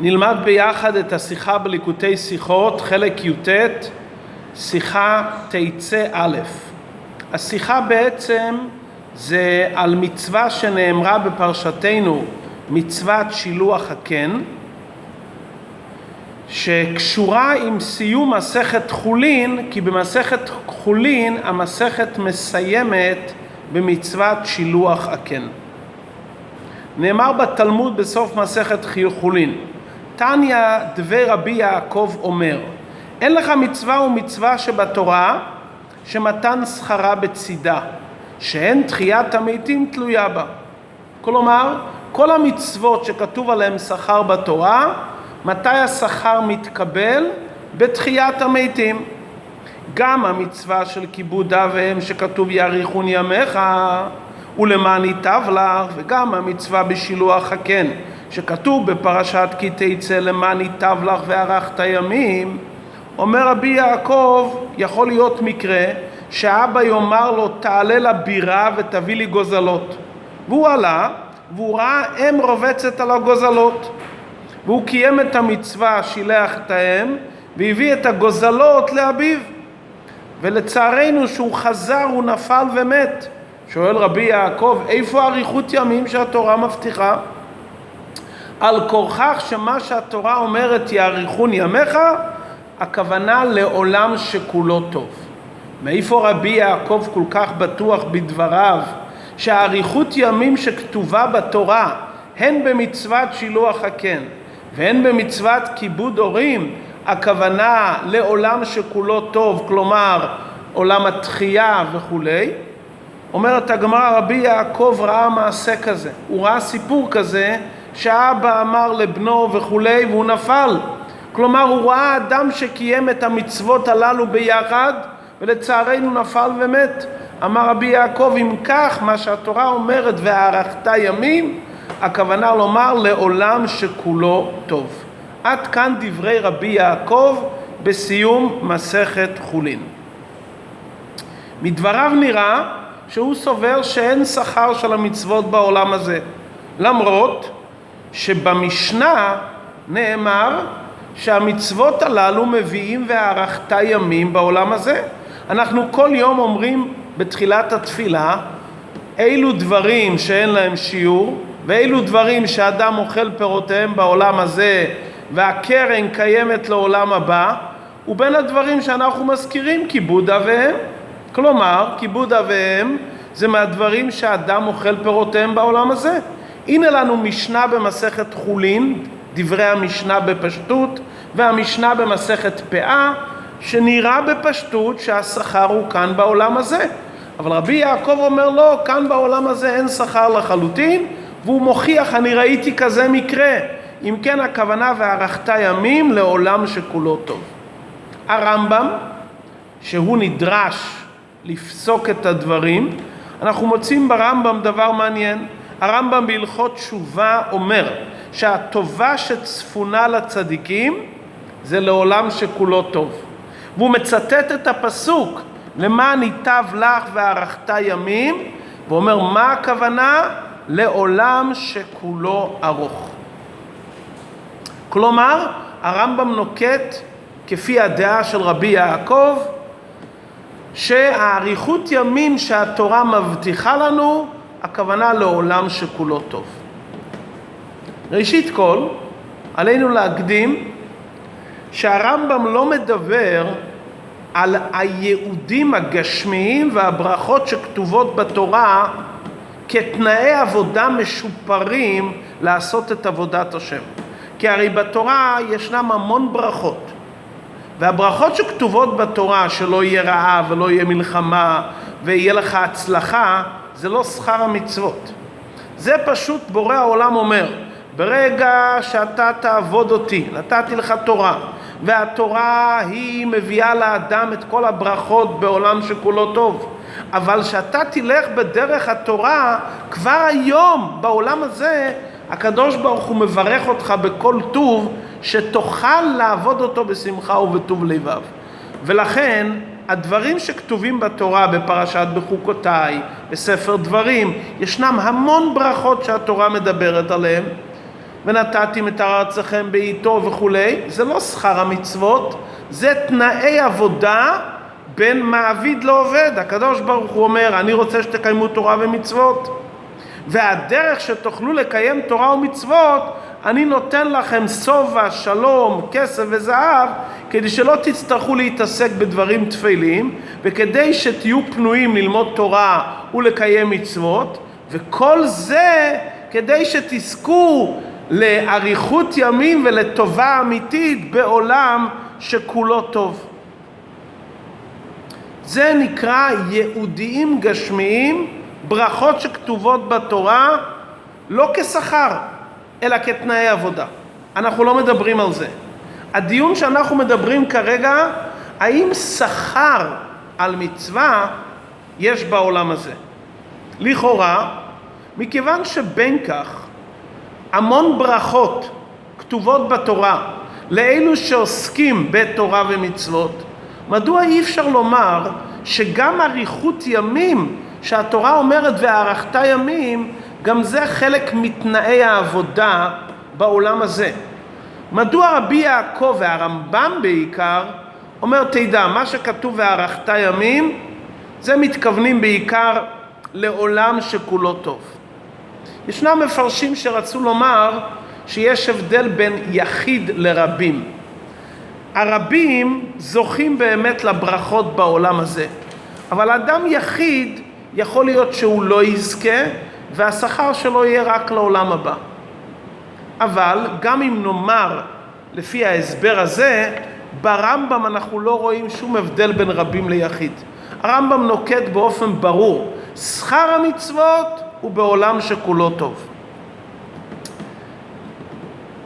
נלמד ביחד את השיחה בליקוטי שיחות, חלק י"ט, שיחה תצא א'. השיחה בעצם זה על מצווה שנאמרה בפרשתנו, מצוות שילוח הקן, שקשורה עם סיום מסכת חולין, כי במסכת חולין המסכת מסיימת במצוות שילוח הקן. נאמר בתלמוד בסוף מסכת חולין, תניא דבי רבי יעקב אומר, אין לך מצווה ומצווה שבתורה שמתן שכרה בצידה, שאין תחיית המתים תלויה בה. כלומר, כל המצוות שכתוב עליהן שכר בתורה, מתי השכר מתקבל? בתחיית המתים. גם המצווה של כיבוד אב ואם שכתוב יאריכון ימיך ולמען ייטב לך, וגם המצווה בשילוח הקן שכתוב בפרשת כי תצא למען ייטב לך וארכת ימים, אומר רבי יעקב, יכול להיות מקרה שאבא יאמר לו תעלה לבירה ותביא לי גוזלות. והוא עלה והוא ראה אם רובצת על הגוזלות. והוא קיים את המצווה, שילח את האם והביא את הגוזלות לאביו. ולצערנו שהוא חזר הוא נפל ומת. שואל רבי יעקב איפה אריכות ימים שהתורה מבטיחה? על כורכך שמה שהתורה אומרת יאריכון ימיך הכוונה לעולם שכולו טוב. מאיפה רבי יעקב כל כך בטוח בדבריו שהאריכות ימים שכתובה בתורה הן במצוות שילוח הקן והן במצוות כיבוד הורים הכוונה לעולם שכולו טוב כלומר עולם התחייה וכולי? אומרת הגמרא רבי יעקב ראה מעשה כזה. הוא ראה סיפור כזה שאבא אמר לבנו וכולי והוא נפל. כלומר הוא ראה אדם שקיים את המצוות הללו ביחד ולצערנו נפל ומת. אמר רבי יעקב אם כך מה שהתורה אומרת והארכת ימים הכוונה לומר לעולם שכולו טוב עד כאן דברי רבי יעקב בסיום מסכת חולין. מדבריו נראה שהוא סובר שאין שכר של המצוות בעולם הזה. למרות שבמשנה נאמר שהמצוות הללו מביאים והארכת ימים בעולם הזה. אנחנו כל יום אומרים בתחילת התפילה אילו דברים שאין להם שיעור ואילו דברים שאדם אוכל פירותיהם בעולם הזה והקרן קיימת לעולם הבא ובין הדברים שאנחנו מזכירים כיבוד אביהם. כלומר, כיבוד אביהם זה מהדברים שאדם אוכל פירותיהם בעולם הזה. הנה לנו משנה במסכת חולין, דברי המשנה בפשטות, והמשנה במסכת פאה, שנראה בפשטות שהשכר הוא כאן בעולם הזה. אבל רבי יעקב אומר לא, כאן בעולם הזה אין שכר לחלוטין, והוא מוכיח, אני ראיתי כזה מקרה. אם כן הכוונה והארכת ימים לעולם שכולו טוב. הרמב"ם, שהוא נדרש לפסוק את הדברים, אנחנו מוצאים ברמב"ם דבר מעניין. הרמב"ם בהלכות תשובה אומר שהטובה שצפונה לצדיקים זה לעולם שכולו טוב. והוא מצטט את הפסוק למען ייטב לך וארכת ימים ואומר מה הכוונה? לעולם שכולו ארוך. כלומר הרמב"ם נוקט כפי הדעה של רבי יעקב שהאריכות ימים שהתורה מבטיחה לנו הכוונה לעולם שכולו טוב. ראשית כל, עלינו להקדים שהרמב"ם לא מדבר על הייעודים הגשמיים והברכות שכתובות בתורה כתנאי עבודה משופרים לעשות את עבודת השם. כי הרי בתורה ישנם המון ברכות. והברכות שכתובות בתורה, שלא יהיה רעב ולא יהיה מלחמה ויהיה לך הצלחה, זה לא שכר המצוות. זה פשוט בורא העולם אומר, ברגע שאתה תעבוד אותי, נתתי לך תורה, והתורה היא מביאה לאדם את כל הברכות בעולם שכולו טוב. אבל שאתה תלך בדרך התורה, כבר היום, בעולם הזה, הקדוש ברוך הוא מברך אותך בכל טוב, שתוכל לעבוד אותו בשמחה ובטוב לבב. ולכן, הדברים שכתובים בתורה בפרשת בחוקותיי, בספר דברים, ישנם המון ברכות שהתורה מדברת עליהן, ונתתם את ארצכם בעיתו וכולי, זה לא שכר המצוות, זה תנאי עבודה בין מעביד לעובד. הקדוש ברוך הוא אומר, אני רוצה שתקיימו תורה ומצוות. והדרך שתוכלו לקיים תורה ומצוות, אני נותן לכם שובע, שלום, כסף וזהב, כדי שלא תצטרכו להתעסק בדברים טפלים, וכדי שתהיו פנויים ללמוד תורה ולקיים מצוות, וכל זה כדי שתזכו לאריכות ימים ולטובה אמיתית בעולם שכולו טוב. זה נקרא יהודיים גשמיים, ברכות שכתובות בתורה לא כשכר, אלא כתנאי עבודה. אנחנו לא מדברים על זה. הדיון שאנחנו מדברים כרגע, האם שכר על מצווה יש בעולם הזה? לכאורה, מכיוון שבין כך המון ברכות כתובות בתורה לאלו שעוסקים בתורה ומצוות, מדוע אי אפשר לומר שגם אריכות ימים שהתורה אומרת והארכת ימים, גם זה חלק מתנאי העבודה בעולם הזה. מדוע רבי יעקב והרמב"ם בעיקר אומר תדע, מה שכתוב והארכת ימים זה מתכוונים בעיקר לעולם שכולו טוב. ישנם מפרשים שרצו לומר שיש הבדל בין יחיד לרבים. הרבים זוכים באמת לברכות בעולם הזה, אבל אדם יחיד יכול להיות שהוא לא יזכה והשכר שלו יהיה רק לעולם הבא. אבל גם אם נאמר לפי ההסבר הזה, ברמב"ם אנחנו לא רואים שום הבדל בין רבים ליחיד. הרמב"ם נוקט באופן ברור, שכר המצוות הוא בעולם שכולו טוב.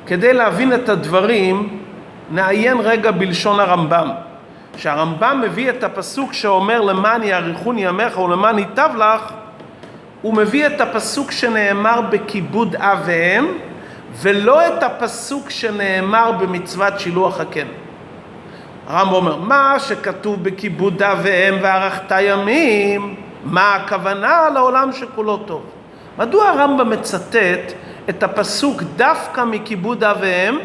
כדי להבין את הדברים, נעיין רגע בלשון הרמב"ם. כשהרמב"ם מביא את הפסוק שאומר למען יאריכוני ימיך ולמען ייטב לך, הוא מביא את הפסוק שנאמר בכיבוד אב ואם, ולא את הפסוק שנאמר במצוות שילוח הקן. הרמב"ם אומר, מה שכתוב בכיבוד אב ואם וארכת ימים, מה הכוונה לעולם שכולו טוב. מדוע הרמב"ם מצטט את הפסוק דווקא מכיבוד אב ואם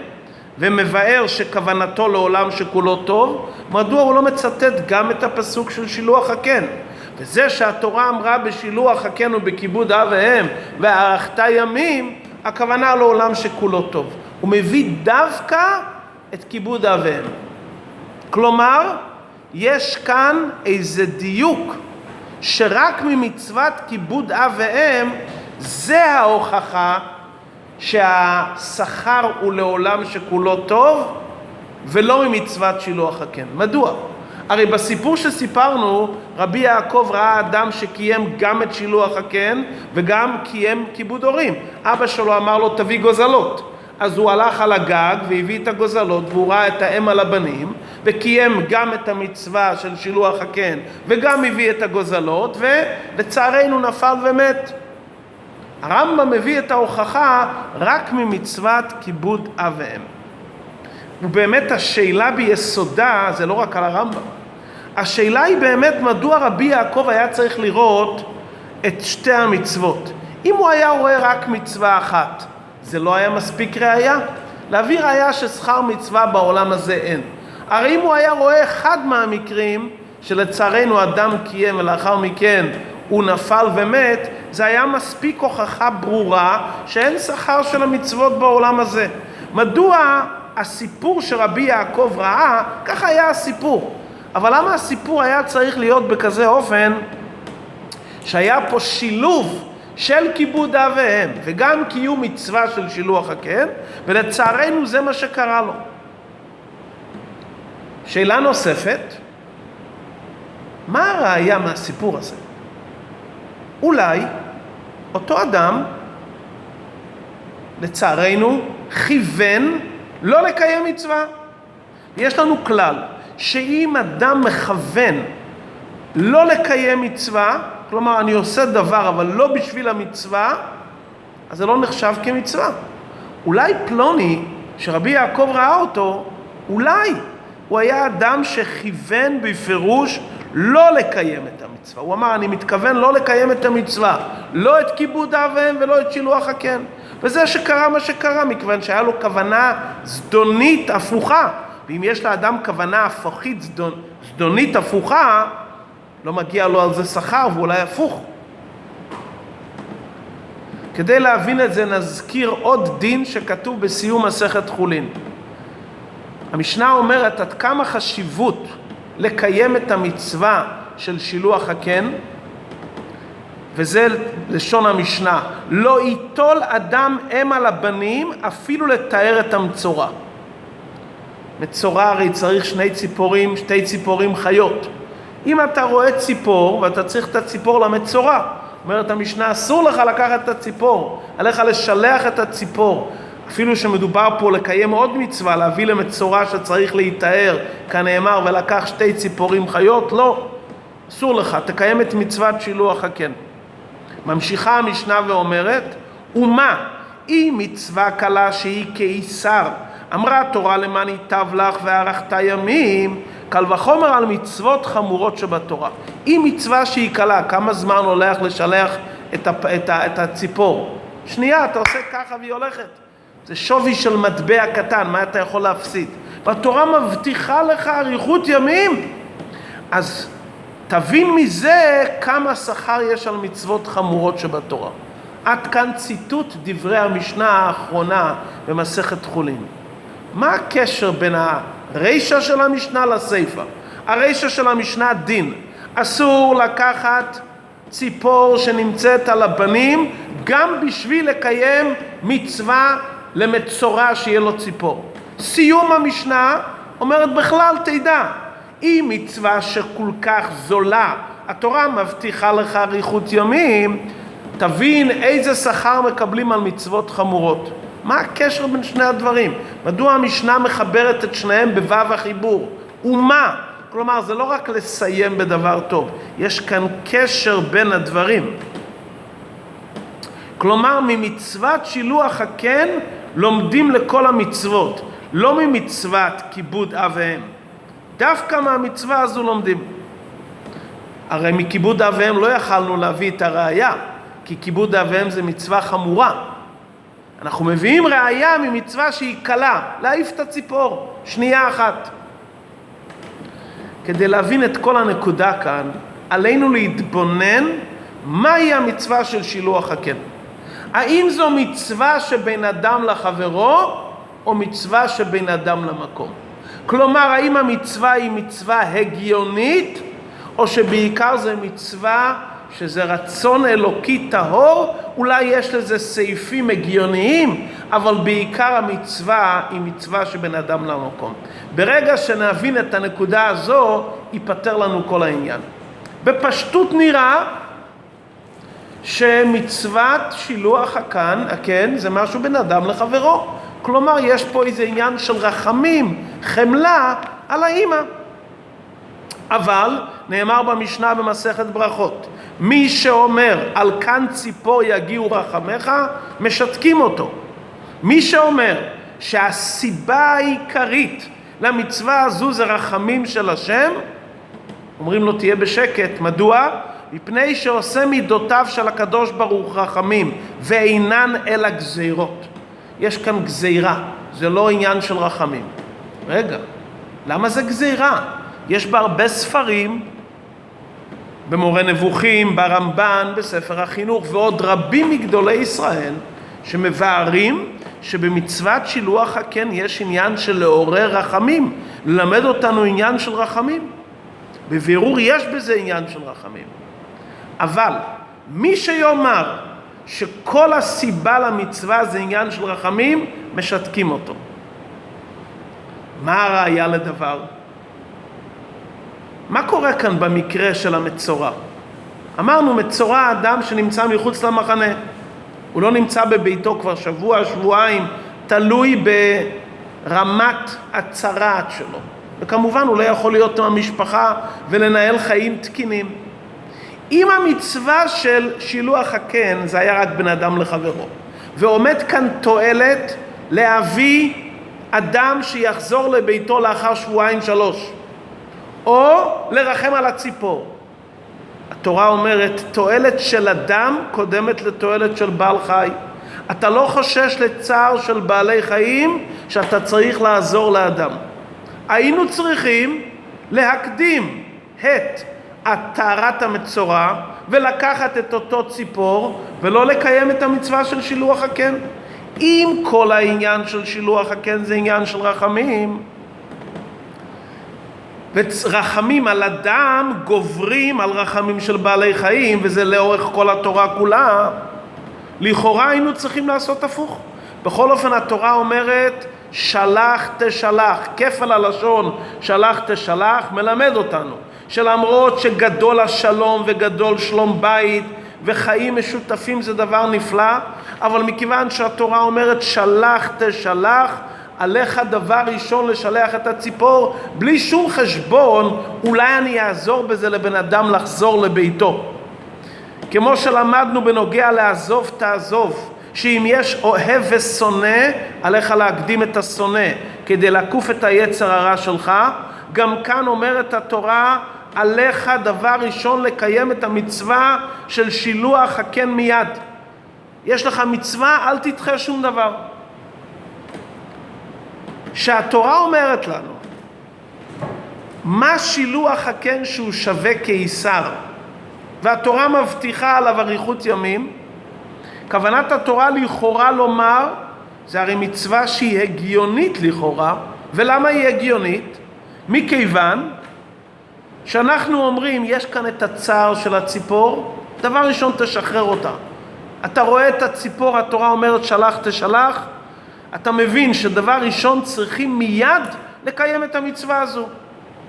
ומבאר שכוונתו לעולם שכולו טוב, מדוע הוא לא מצטט גם את הפסוק של שילוח הקן? וזה שהתורה אמרה בשילוח הקן ובכיבוד אב ואם והארכת ימים, הכוונה לעולם שכולו טוב. הוא מביא דווקא את כיבוד אב ואם. כלומר, יש כאן איזה דיוק שרק ממצוות כיבוד אב ואם זה ההוכחה שהשכר הוא לעולם שכולו טוב ולא ממצוות שילוח הקן. מדוע? הרי בסיפור שסיפרנו, רבי יעקב ראה אדם שקיים גם את שילוח הקן וגם קיים כיבוד הורים. אבא שלו אמר לו תביא גוזלות. אז הוא הלך על הגג והביא את הגוזלות והוא ראה את האם על הבנים וקיים גם את המצווה של שילוח הקן וגם הביא את הגוזלות ולצערנו נפל ומת. הרמב"ם מביא את ההוכחה רק ממצוות כיבוד אב ואם. ובאמת השאלה ביסודה זה לא רק על הרמב"ם. השאלה היא באמת מדוע רבי יעקב היה צריך לראות את שתי המצוות. אם הוא היה רואה רק מצווה אחת, זה לא היה מספיק ראייה? להביא ראייה ששכר מצווה בעולם הזה אין. הרי אם הוא היה רואה אחד מהמקרים שלצערנו אדם קיים ולאחר מכן הוא נפל ומת, זה היה מספיק הוכחה ברורה שאין שכר של המצוות בעולם הזה. מדוע הסיפור שרבי יעקב ראה, ככה היה הסיפור. אבל למה הסיפור היה צריך להיות בכזה אופן שהיה פה שילוב של כיבוד אב ואם וגם קיום מצווה של שילוח הקן, ולצערנו זה מה שקרה לו. שאלה נוספת, מה הראייה מהסיפור הזה? אולי אותו אדם, לצערנו, כיוון לא לקיים מצווה. יש לנו כלל, שאם אדם מכוון לא לקיים מצווה, כלומר אני עושה דבר אבל לא בשביל המצווה, אז זה לא נחשב כמצווה. אולי פלוני, שרבי יעקב ראה אותו, אולי הוא היה אדם שכיוון בפירוש לא לקיים את המצווה. הוא אמר, אני מתכוון לא לקיים את המצווה, לא את כיבוד אב ואם ולא את שילוח הקן. וזה שקרה מה שקרה, מכיוון שהיה לו כוונה זדונית הפוכה. ואם יש לאדם כוונה הפוכית זדונ... זדונית הפוכה, לא מגיע לו על זה שכר ואולי הפוך. כדי להבין את זה נזכיר עוד דין שכתוב בסיום מסכת חולין. המשנה אומרת עד כמה חשיבות לקיים את המצווה של שילוח הקן, וזה לשון המשנה, לא ייטול אדם אם על הבנים אפילו לתאר את המצורע. מצורע הרי צריך שני ציפורים, שתי ציפורים חיות. אם אתה רואה ציפור ואתה צריך את הציפור למצורע, אומרת המשנה, אסור לך לקחת את הציפור, עליך לשלח את הציפור. אפילו שמדובר פה לקיים עוד מצווה, להביא למצורע שצריך להיטהר, כנאמר, ולקח שתי ציפורים חיות, לא, אסור לך, תקיים את מצוות שילוח הקן. ממשיכה המשנה ואומרת, ומה? היא מצווה קלה שהיא כאיסר. אמרה התורה למען ייטב לך וארכת ימים, קל וחומר על מצוות חמורות שבתורה. היא מצווה שהיא קלה, כמה זמן הולך לשלח את, הפ... את, ה... את הציפור? שנייה, אתה עושה ככה והיא הולכת. זה שווי של מטבע קטן, מה אתה יכול להפסיד? והתורה מבטיחה לך אריכות ימים. אז תבין מזה כמה שכר יש על מצוות חמורות שבתורה. עד כאן ציטוט דברי המשנה האחרונה במסכת חולין. מה הקשר בין הרישא של המשנה לסיפא? הרישא של המשנה דין, אסור לקחת ציפור שנמצאת על הבנים גם בשביל לקיים מצווה למצורע שיהיה לו ציפור. סיום המשנה אומרת בכלל תדע, היא מצווה שכל כך זולה, התורה מבטיחה לך אריכות ימים, תבין איזה שכר מקבלים על מצוות חמורות. מה הקשר בין שני הדברים? מדוע המשנה מחברת את שניהם בו"ו החיבור? ומה? כלומר, זה לא רק לסיים בדבר טוב, יש כאן קשר בין הדברים. כלומר, ממצוות שילוח הקן לומדים לכל המצוות, לא ממצוות כיבוד אב ואם. דווקא מהמצווה הזו לומדים. הרי מכיבוד אב ואם לא יכלנו להביא את הראייה, כי כיבוד אב ואם זה מצווה חמורה. אנחנו מביאים ראייה ממצווה שהיא קלה, להעיף את הציפור, שנייה אחת. כדי להבין את כל הנקודה כאן, עלינו להתבונן מהי המצווה של שילוח הקן. האם זו מצווה שבין אדם לחברו, או מצווה שבין אדם למקום? כלומר, האם המצווה היא מצווה הגיונית, או שבעיקר זה מצווה שזה רצון אלוקי טהור, אולי יש לזה סעיפים הגיוניים, אבל בעיקר המצווה היא מצווה שבין אדם למקום. ברגע שנבין את הנקודה הזו, ייפתר לנו כל העניין. בפשטות נראה שמצוות שילוח הקן, הקן, זה משהו בין אדם לחברו. כלומר, יש פה איזה עניין של רחמים, חמלה, על האימא. אבל נאמר במשנה במסכת ברכות, מי שאומר על כאן ציפור יגיעו רחמך, משתקים אותו. מי שאומר שהסיבה העיקרית למצווה הזו זה רחמים של השם, אומרים לו תהיה בשקט, מדוע? מפני שעושה מידותיו של הקדוש ברוך רחמים ואינן אלא גזירות. יש כאן גזירה, זה לא עניין של רחמים. רגע, למה זה גזירה? יש בה הרבה ספרים, במורה נבוכים, ברמב"ן, בספר החינוך ועוד רבים מגדולי ישראל שמבארים שבמצוות שילוח הקן יש עניין של לעורר רחמים, ללמד אותנו עניין של רחמים. בבירור יש בזה עניין של רחמים. אבל מי שיאמר שכל הסיבה למצווה זה עניין של רחמים, משתקים אותו. מה הראיה לדבר? מה קורה כאן במקרה של המצורע? אמרנו, מצורע אדם שנמצא מחוץ למחנה. הוא לא נמצא בביתו כבר שבוע, שבועיים, תלוי ברמת הצרעת שלו. וכמובן הוא לא יכול להיות עם המשפחה ולנהל חיים תקינים. אם המצווה של שילוח הקן זה היה רק בן אדם לחברו, ועומד כאן תועלת להביא אדם שיחזור לביתו לאחר שבועיים שלוש, או לרחם על הציפור. התורה אומרת, תועלת של אדם קודמת לתועלת של בעל חי. אתה לא חושש לצער של בעלי חיים שאתה צריך לעזור לאדם. היינו צריכים להקדים את טהרת המצורע ולקחת את אותו ציפור ולא לקיים את המצווה של שילוח הקן. אם כל העניין של שילוח הקן זה עניין של רחמים, ורחמים על אדם גוברים על רחמים של בעלי חיים, וזה לאורך כל התורה כולה, לכאורה היינו צריכים לעשות הפוך. בכל אופן התורה אומרת שלח תשלח, כפל הלשון שלח תשלח מלמד אותנו שלמרות שגדול השלום וגדול שלום בית וחיים משותפים זה דבר נפלא, אבל מכיוון שהתורה אומרת שלח תשלח, עליך דבר ראשון לשלח את הציפור בלי שום חשבון, אולי אני אעזור בזה לבן אדם לחזור לביתו. כמו שלמדנו בנוגע לעזוב תעזוב, שאם יש אוהב ושונא, עליך להקדים את השונא כדי לעקוף את היצר הרע שלך. גם כאן אומרת התורה, עליך דבר ראשון לקיים את המצווה של שילוח הקן מיד. יש לך מצווה, אל תדחה שום דבר. שהתורה אומרת לנו, מה שילוח הקן שהוא שווה קיסר, והתורה מבטיחה עליו אריכות ימים, כוונת התורה לכאורה לומר, זה הרי מצווה שהיא הגיונית לכאורה, ולמה היא הגיונית? מכיוון שאנחנו אומרים, יש כאן את הצער של הציפור, דבר ראשון תשחרר אותה. אתה רואה את הציפור, התורה אומרת שלח תשלח, אתה מבין שדבר ראשון צריכים מיד לקיים את המצווה הזו.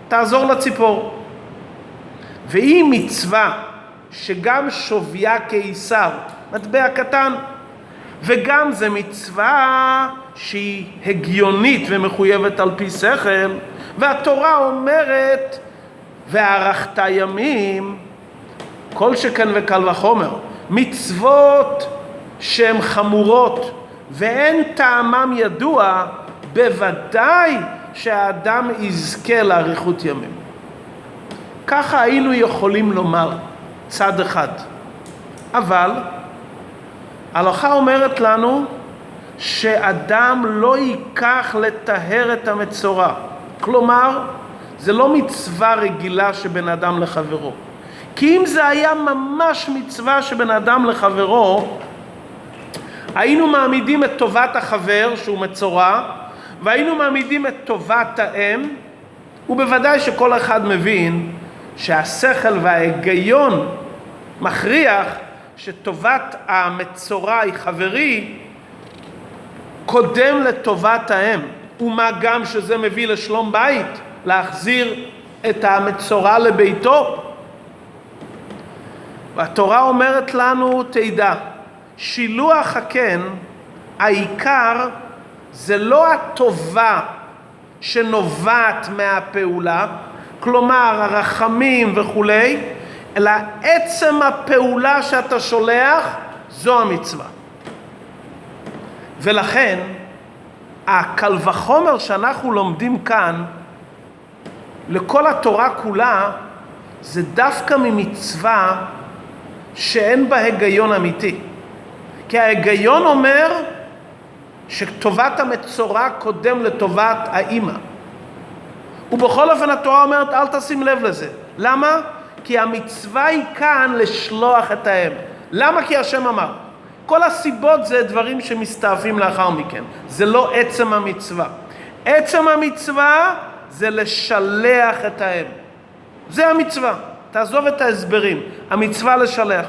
תעזור לציפור. והיא מצווה שגם שוויה קיסר, מטבע קטן, וגם זה מצווה שהיא הגיונית ומחויבת על פי שכל, והתורה אומרת והארכת ימים, כל שכן וקל וחומר, מצוות שהן חמורות ואין טעמם ידוע, בוודאי שהאדם יזכה לאריכות ימים. ככה היינו יכולים לומר צד אחד. אבל ההלכה אומרת לנו שאדם לא ייקח לטהר את המצורע. כלומר, זה לא מצווה רגילה שבין אדם לחברו. כי אם זה היה ממש מצווה שבין אדם לחברו, היינו מעמידים את טובת החבר שהוא מצורע, והיינו מעמידים את טובת האם, ובוודאי שכל אחד מבין שהשכל וההיגיון מכריח שטובת המצורע היא חברי קודם לטובת האם, ומה גם שזה מביא לשלום בית, להחזיר את המצורע לביתו. והתורה אומרת לנו, תדע, שילוח הקן, העיקר זה לא הטובה שנובעת מהפעולה, כלומר הרחמים וכולי, אלא עצם הפעולה שאתה שולח, זו המצווה. ולכן, הקל וחומר שאנחנו לומדים כאן, לכל התורה כולה, זה דווקא ממצווה שאין בה היגיון אמיתי. כי ההיגיון אומר שטובת המצורע קודם לטובת האימא. ובכל אופן התורה אומרת אל תשים לב לזה. למה? כי המצווה היא כאן לשלוח את האם. למה? כי השם אמר. כל הסיבות זה דברים שמסתעפים לאחר מכן. זה לא עצם המצווה. עצם המצווה זה לשלח את האם. זה המצווה. תעזוב את ההסברים. המצווה לשלח.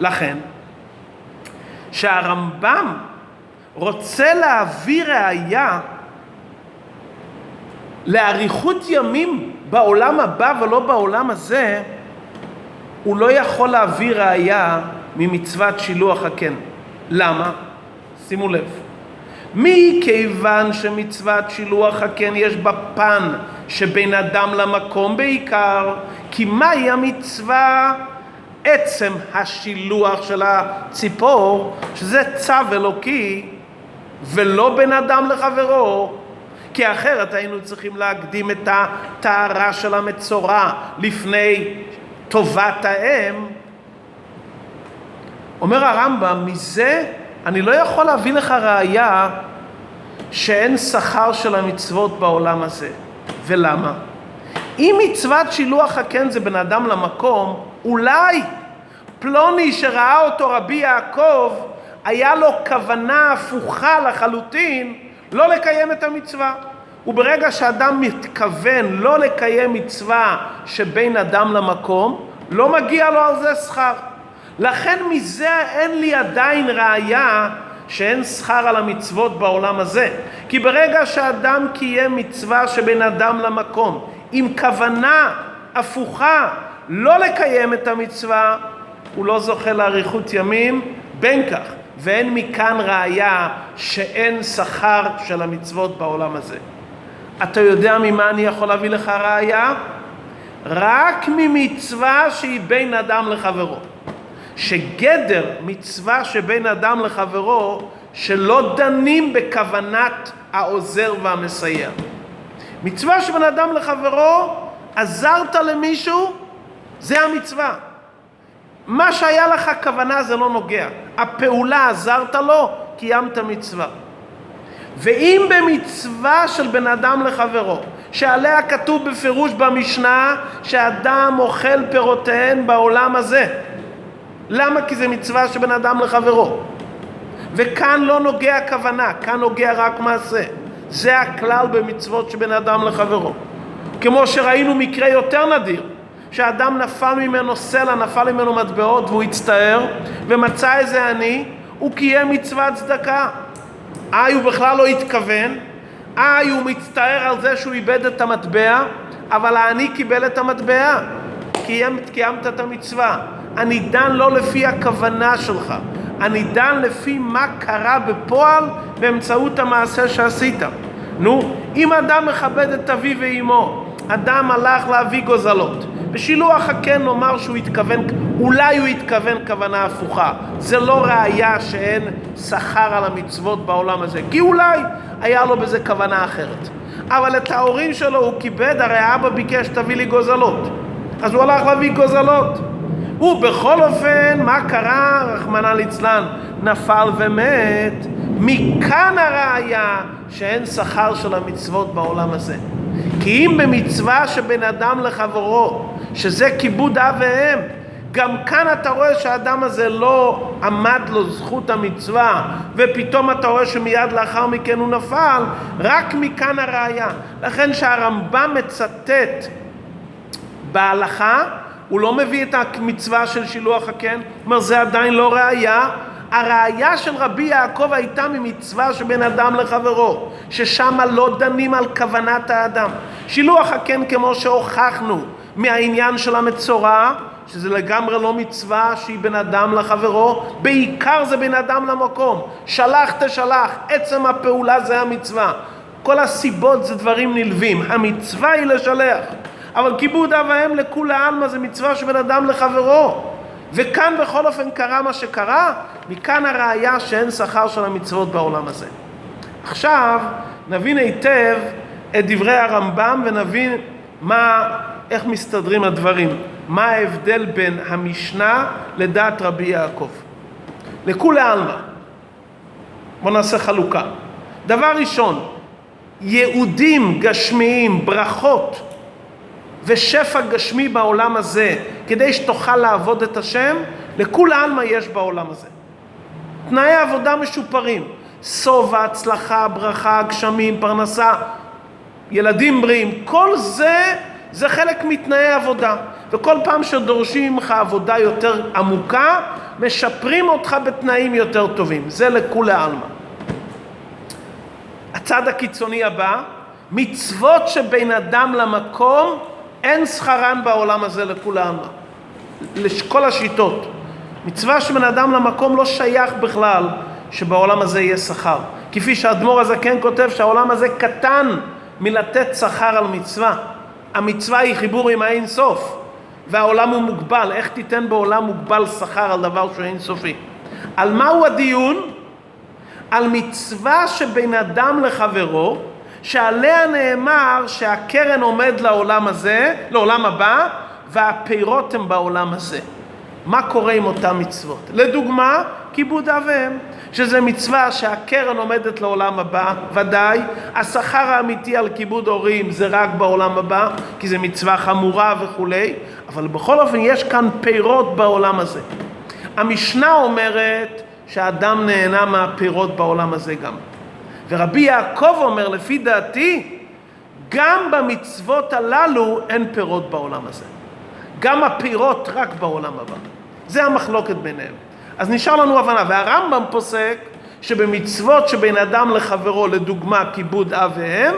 לכן, שהרמב"ם רוצה להביא ראייה לאריכות ימים בעולם הבא ולא בעולם הזה, הוא לא יכול להביא ראייה ממצוות שילוח הקן. למה? שימו לב. מכיוון שמצוות שילוח הקן יש בה פן שבין אדם למקום בעיקר, כי מהי המצווה? עצם השילוח של הציפור, שזה צו אלוקי, ולא בין אדם לחברו, כי אחרת היינו צריכים להקדים את הטהרה של המצורע לפני טובת האם. אומר הרמב"ם, מזה אני לא יכול להביא לך ראייה שאין שכר של המצוות בעולם הזה. ולמה? אם מצוות שילוח הקן זה בן אדם למקום, אולי פלוני שראה אותו רבי יעקב, היה לו כוונה הפוכה לחלוטין לא לקיים את המצווה. וברגע שאדם מתכוון לא לקיים מצווה שבין אדם למקום, לא מגיע לו על זה שכר. לכן מזה אין לי עדיין ראייה שאין שכר על המצוות בעולם הזה. כי ברגע שאדם קיים מצווה שבין אדם למקום, עם כוונה הפוכה לא לקיים את המצווה, הוא לא זוכה לאריכות ימים, בין כך, ואין מכאן ראייה שאין שכר של המצוות בעולם הזה. אתה יודע ממה אני יכול להביא לך ראייה? רק ממצווה שהיא בין אדם לחברו. שגדר מצווה שבין אדם לחברו, שלא דנים בכוונת העוזר והמסייע. מצווה שבין אדם לחברו, עזרת למישהו, זה המצווה. מה שהיה לך כוונה זה לא נוגע. הפעולה עזרת לו, קיימת מצווה. ואם במצווה של בן אדם לחברו, שעליה כתוב בפירוש במשנה שאדם אוכל פירותיהן בעולם הזה. למה? כי זה מצווה של בן אדם לחברו. וכאן לא נוגע כוונה, כאן נוגע רק מעשה. זה הכלל במצוות שבין אדם לחברו. כמו שראינו מקרה יותר נדיר, שאדם נפל ממנו סלע, נפל ממנו מטבעות והוא הצטער, ומצא איזה עני, הוא קיים מצוות צדקה. איי, הוא בכלל לא התכוון, איי, הוא מצטער על זה שהוא איבד את המטבע, אבל העני קיבל את המטבע. קיימת, קיימת את המצווה. אני דן לא לפי הכוונה שלך, אני דן לפי מה קרה בפועל באמצעות המעשה שעשית. נו, אם אדם מכבד את אביו ואימו, אדם הלך להביא גוזלות, בשילוח הקן נאמר שהוא התכוון, אולי הוא התכוון כוונה הפוכה. זה לא ראייה שאין שכר על המצוות בעולם הזה, כי אולי היה לו בזה כוונה אחרת. אבל את ההורים שלו הוא כיבד, הרי האבא ביקש תביא לי גוזלות. אז הוא הלך להביא גוזלות. ובכל אופן, מה קרה, רחמנא ליצלן? נפל ומת. מכאן הראיה שאין שכר של המצוות בעולם הזה. כי אם במצווה שבין אדם לחברו, שזה כיבוד אב ואם, גם כאן אתה רואה שהאדם הזה לא עמד לו זכות המצווה ופתאום אתה רואה שמיד לאחר מכן הוא נפל, רק מכאן הראיה. לכן שהרמב"ם מצטט בהלכה, הוא לא מביא את המצווה של שילוח הקן, אומר זה עדיין לא ראיה, הראיה של רבי יעקב הייתה ממצווה שבין אדם לחברו, ששם לא דנים על כוונת האדם. שילוח הקן כמו שהוכחנו מהעניין של המצורע, שזה לגמרי לא מצווה שהיא בין אדם לחברו, בעיקר זה בין אדם למקום. שלח תשלח, עצם הפעולה זה המצווה. כל הסיבות זה דברים נלווים, המצווה היא לשלח. אבל כיבוד אב ואם לכולי עלמא זה מצווה שבין אדם לחברו. וכאן בכל אופן קרה מה שקרה, מכאן הראיה שאין שכר של המצוות בעולם הזה. עכשיו נבין היטב את דברי הרמב"ם ונבין מה, איך מסתדרים הדברים, מה ההבדל בין המשנה לדעת רבי יעקב. לכולי עלמא, בואו נעשה חלוקה. דבר ראשון, יהודים גשמיים, ברכות ושפע גשמי בעולם הזה, כדי שתוכל לעבוד את השם, לכולי עלמא יש בעולם הזה. תנאי עבודה משופרים, שובע, הצלחה, ברכה, גשמים, פרנסה, ילדים בריאים, כל זה, זה חלק מתנאי עבודה. וכל פעם שדורשים ממך עבודה יותר עמוקה, משפרים אותך בתנאים יותר טובים. זה לכולי עלמא. הצד הקיצוני הבא, מצוות שבין אדם למקום, אין שכרן בעולם הזה לכולם. לכל השיטות. מצווה שבין אדם למקום לא שייך בכלל שבעולם הזה יהיה שכר. כפי שהאדמו"ר הזקן כותב שהעולם הזה קטן מלתת שכר על מצווה. המצווה היא חיבור עם האין סוף, והעולם הוא מוגבל. איך תיתן בעולם מוגבל שכר על דבר שהוא אין סופי? על מהו הדיון? על מצווה שבין אדם לחברו, שעליה נאמר שהקרן עומד לעולם הזה, לעולם הבא, והפירות הם בעולם הזה. מה קורה עם אותן מצוות. לדוגמה, כיבוד אב ואם, שזה מצווה שהקרן עומדת לעולם הבא, ודאי. השכר האמיתי על כיבוד הורים זה רק בעולם הבא, כי זו מצווה חמורה וכולי, אבל בכל אופן יש כאן פירות בעולם הזה. המשנה אומרת שהאדם נהנה מהפירות בעולם הזה גם. ורבי יעקב אומר, לפי דעתי, גם במצוות הללו אין פירות בעולם הזה. גם הפירות רק בעולם הבא. זה המחלוקת ביניהם. אז נשאר לנו הבנה, והרמב"ם פוסק שבמצוות שבין אדם לחברו, לדוגמה כיבוד אב ואם,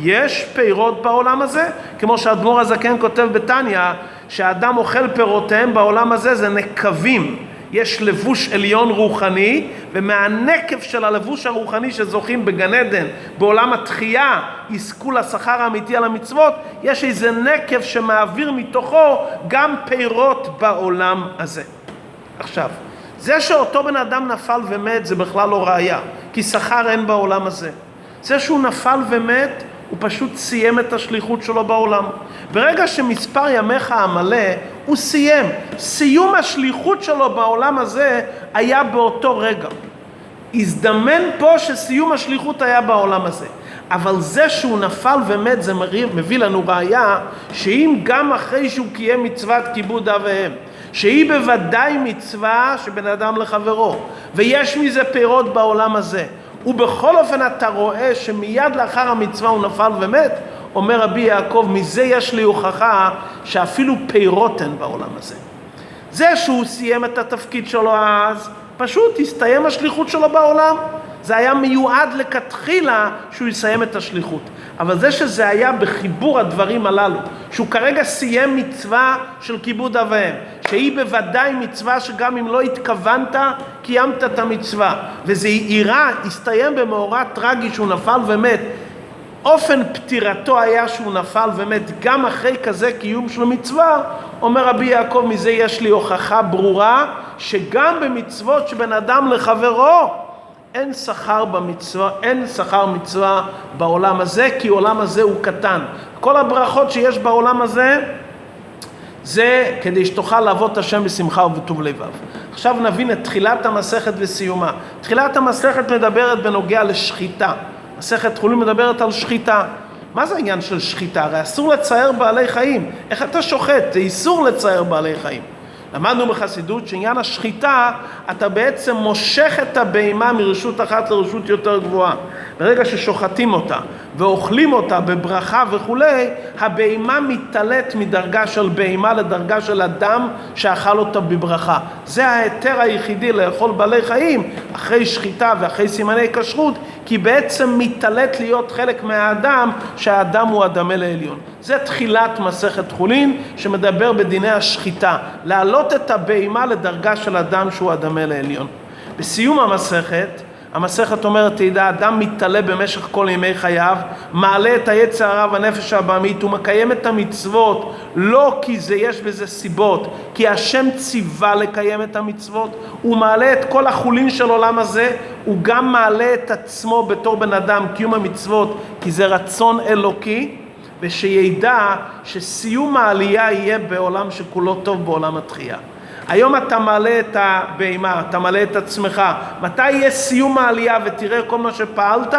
יש פירות בעולם הזה, כמו שהאדמו"ר הזקן כותב בתניא, שהאדם אוכל פירותיהם בעולם הזה זה נקבים. יש לבוש עליון רוחני, ומהנקב של הלבוש הרוחני שזוכים בגן עדן, בעולם התחייה, יזכו לשכר האמיתי על המצוות, יש איזה נקב שמעביר מתוכו גם פירות בעולם הזה. עכשיו, זה שאותו בן אדם נפל ומת זה בכלל לא ראייה, כי שכר אין בעולם הזה. זה שהוא נפל ומת, הוא פשוט סיים את השליחות שלו בעולם. ברגע שמספר ימיך המלא, הוא סיים. סיום השליחות שלו בעולם הזה היה באותו רגע. הזדמן פה שסיום השליחות היה בעולם הזה. אבל זה שהוא נפל ומת זה מביא לנו ראייה שאם גם אחרי שהוא קיים מצוות כיבוד אב ואם שהיא בוודאי מצווה שבן אדם לחברו, ויש מזה פירות בעולם הזה. ובכל אופן אתה רואה שמיד לאחר המצווה הוא נפל ומת, אומר רבי יעקב, מזה יש לי הוכחה שאפילו פירות אין בעולם הזה. זה שהוא סיים את התפקיד שלו אז, פשוט הסתיים השליחות שלו בעולם. זה היה מיועד לכתחילה שהוא יסיים את השליחות. אבל זה שזה היה בחיבור הדברים הללו, שהוא כרגע סיים מצווה של כיבוד אב ואם, שהיא בוודאי מצווה שגם אם לא התכוונת, קיימת את המצווה. וזה אירע, הסתיים במאורע טרגי שהוא נפל ומת. אופן פטירתו היה שהוא נפל ומת גם אחרי כזה קיום של מצווה, אומר רבי יעקב, מזה יש לי הוכחה ברורה, שגם במצוות שבין אדם לחברו, אין שכר במצווה, אין שכר מצווה בעולם הזה, כי עולם הזה הוא קטן. כל הברכות שיש בעולם הזה, זה כדי שתוכל לעבוד את השם בשמחה ובטוב לבב. עכשיו נבין את תחילת המסכת וסיומה. תחילת המסכת מדברת בנוגע לשחיטה. מסכת חולין מדברת על שחיטה. מה זה העניין של שחיטה? הרי אסור לצייר בעלי חיים. איך אתה שוחט? זה איסור לצייר בעלי חיים. למדנו בחסידות שעניין השחיטה, אתה בעצם מושך את הבהמה מרשות אחת לרשות יותר גבוהה. ברגע ששוחטים אותה ואוכלים אותה בברכה וכולי, הבהמה מתעלית מדרגה של בהמה לדרגה של אדם שאכל אותה בברכה. זה ההיתר היחידי לאכול בעלי חיים אחרי שחיטה ואחרי סימני כשרות, כי בעצם מתעלית להיות חלק מהאדם שהאדם הוא הדמה לעליון. זה תחילת מסכת חולין שמדבר בדיני השחיטה, להעלות את הבהמה לדרגה של אדם שהוא הדמה לעליון. בסיום המסכת המסכת אומרת, תדע, אדם מתעלה במשך כל ימי חייו, מעלה את היצר הרע והנפש הבעמית, הוא מקיים את המצוות, לא כי זה יש בזה סיבות, כי השם ציווה לקיים את המצוות, הוא מעלה את כל החולין של עולם הזה, הוא גם מעלה את עצמו בתור בן אדם, קיום המצוות, כי זה רצון אלוקי, ושידע שסיום העלייה יהיה בעולם שכולו טוב בעולם התחייה. היום אתה מעלה את הבהמה, אתה מעלה את עצמך. מתי יהיה סיום העלייה ותראה כל מה שפעלת?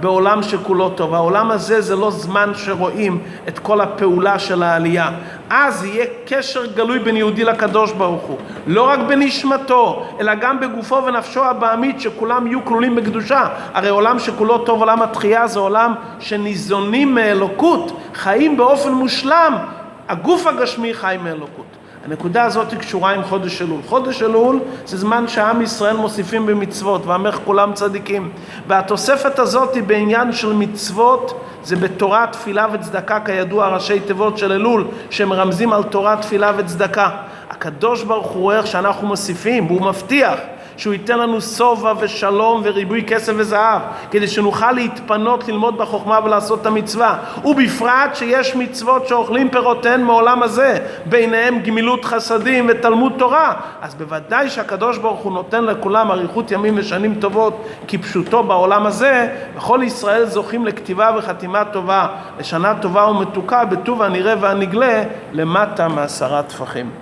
בעולם שכולו טוב. העולם הזה זה לא זמן שרואים את כל הפעולה של העלייה. אז יהיה קשר גלוי בין יהודי לקדוש ברוך הוא. לא רק בנשמתו, אלא גם בגופו ונפשו הבעמית, שכולם יהיו כלולים בקדושה. הרי עולם שכולו טוב, עולם התחייה, זה עולם שניזונים מאלוקות, חיים באופן מושלם. הגוף הגשמי חי מאלוקות. הנקודה הזאת קשורה עם חודש אלול. חודש אלול זה זמן שעם ישראל מוסיפים במצוות, ועמך כולם צדיקים. והתוספת הזאת היא בעניין של מצוות, זה בתורה, תפילה וצדקה, כידוע ראשי תיבות של אלול, שמרמזים על תורה, תפילה וצדקה. הקדוש ברוך הוא רואה איך שאנחנו מוסיפים, והוא מבטיח שהוא ייתן לנו שובע ושלום וריבוי כסף וזהב, כדי שנוכל להתפנות ללמוד בחוכמה ולעשות את המצווה. ובפרט שיש מצוות שאוכלים פירותיהן מעולם הזה, ביניהם גמילות חסדים ותלמוד תורה. אז בוודאי שהקדוש ברוך הוא נותן לכולם אריכות ימים ושנים טובות, כפשוטו בעולם הזה, וכל ישראל זוכים לכתיבה וחתימה טובה, לשנה טובה ומתוקה, בטוב הנראה והנגלה, למטה מעשרה טפחים.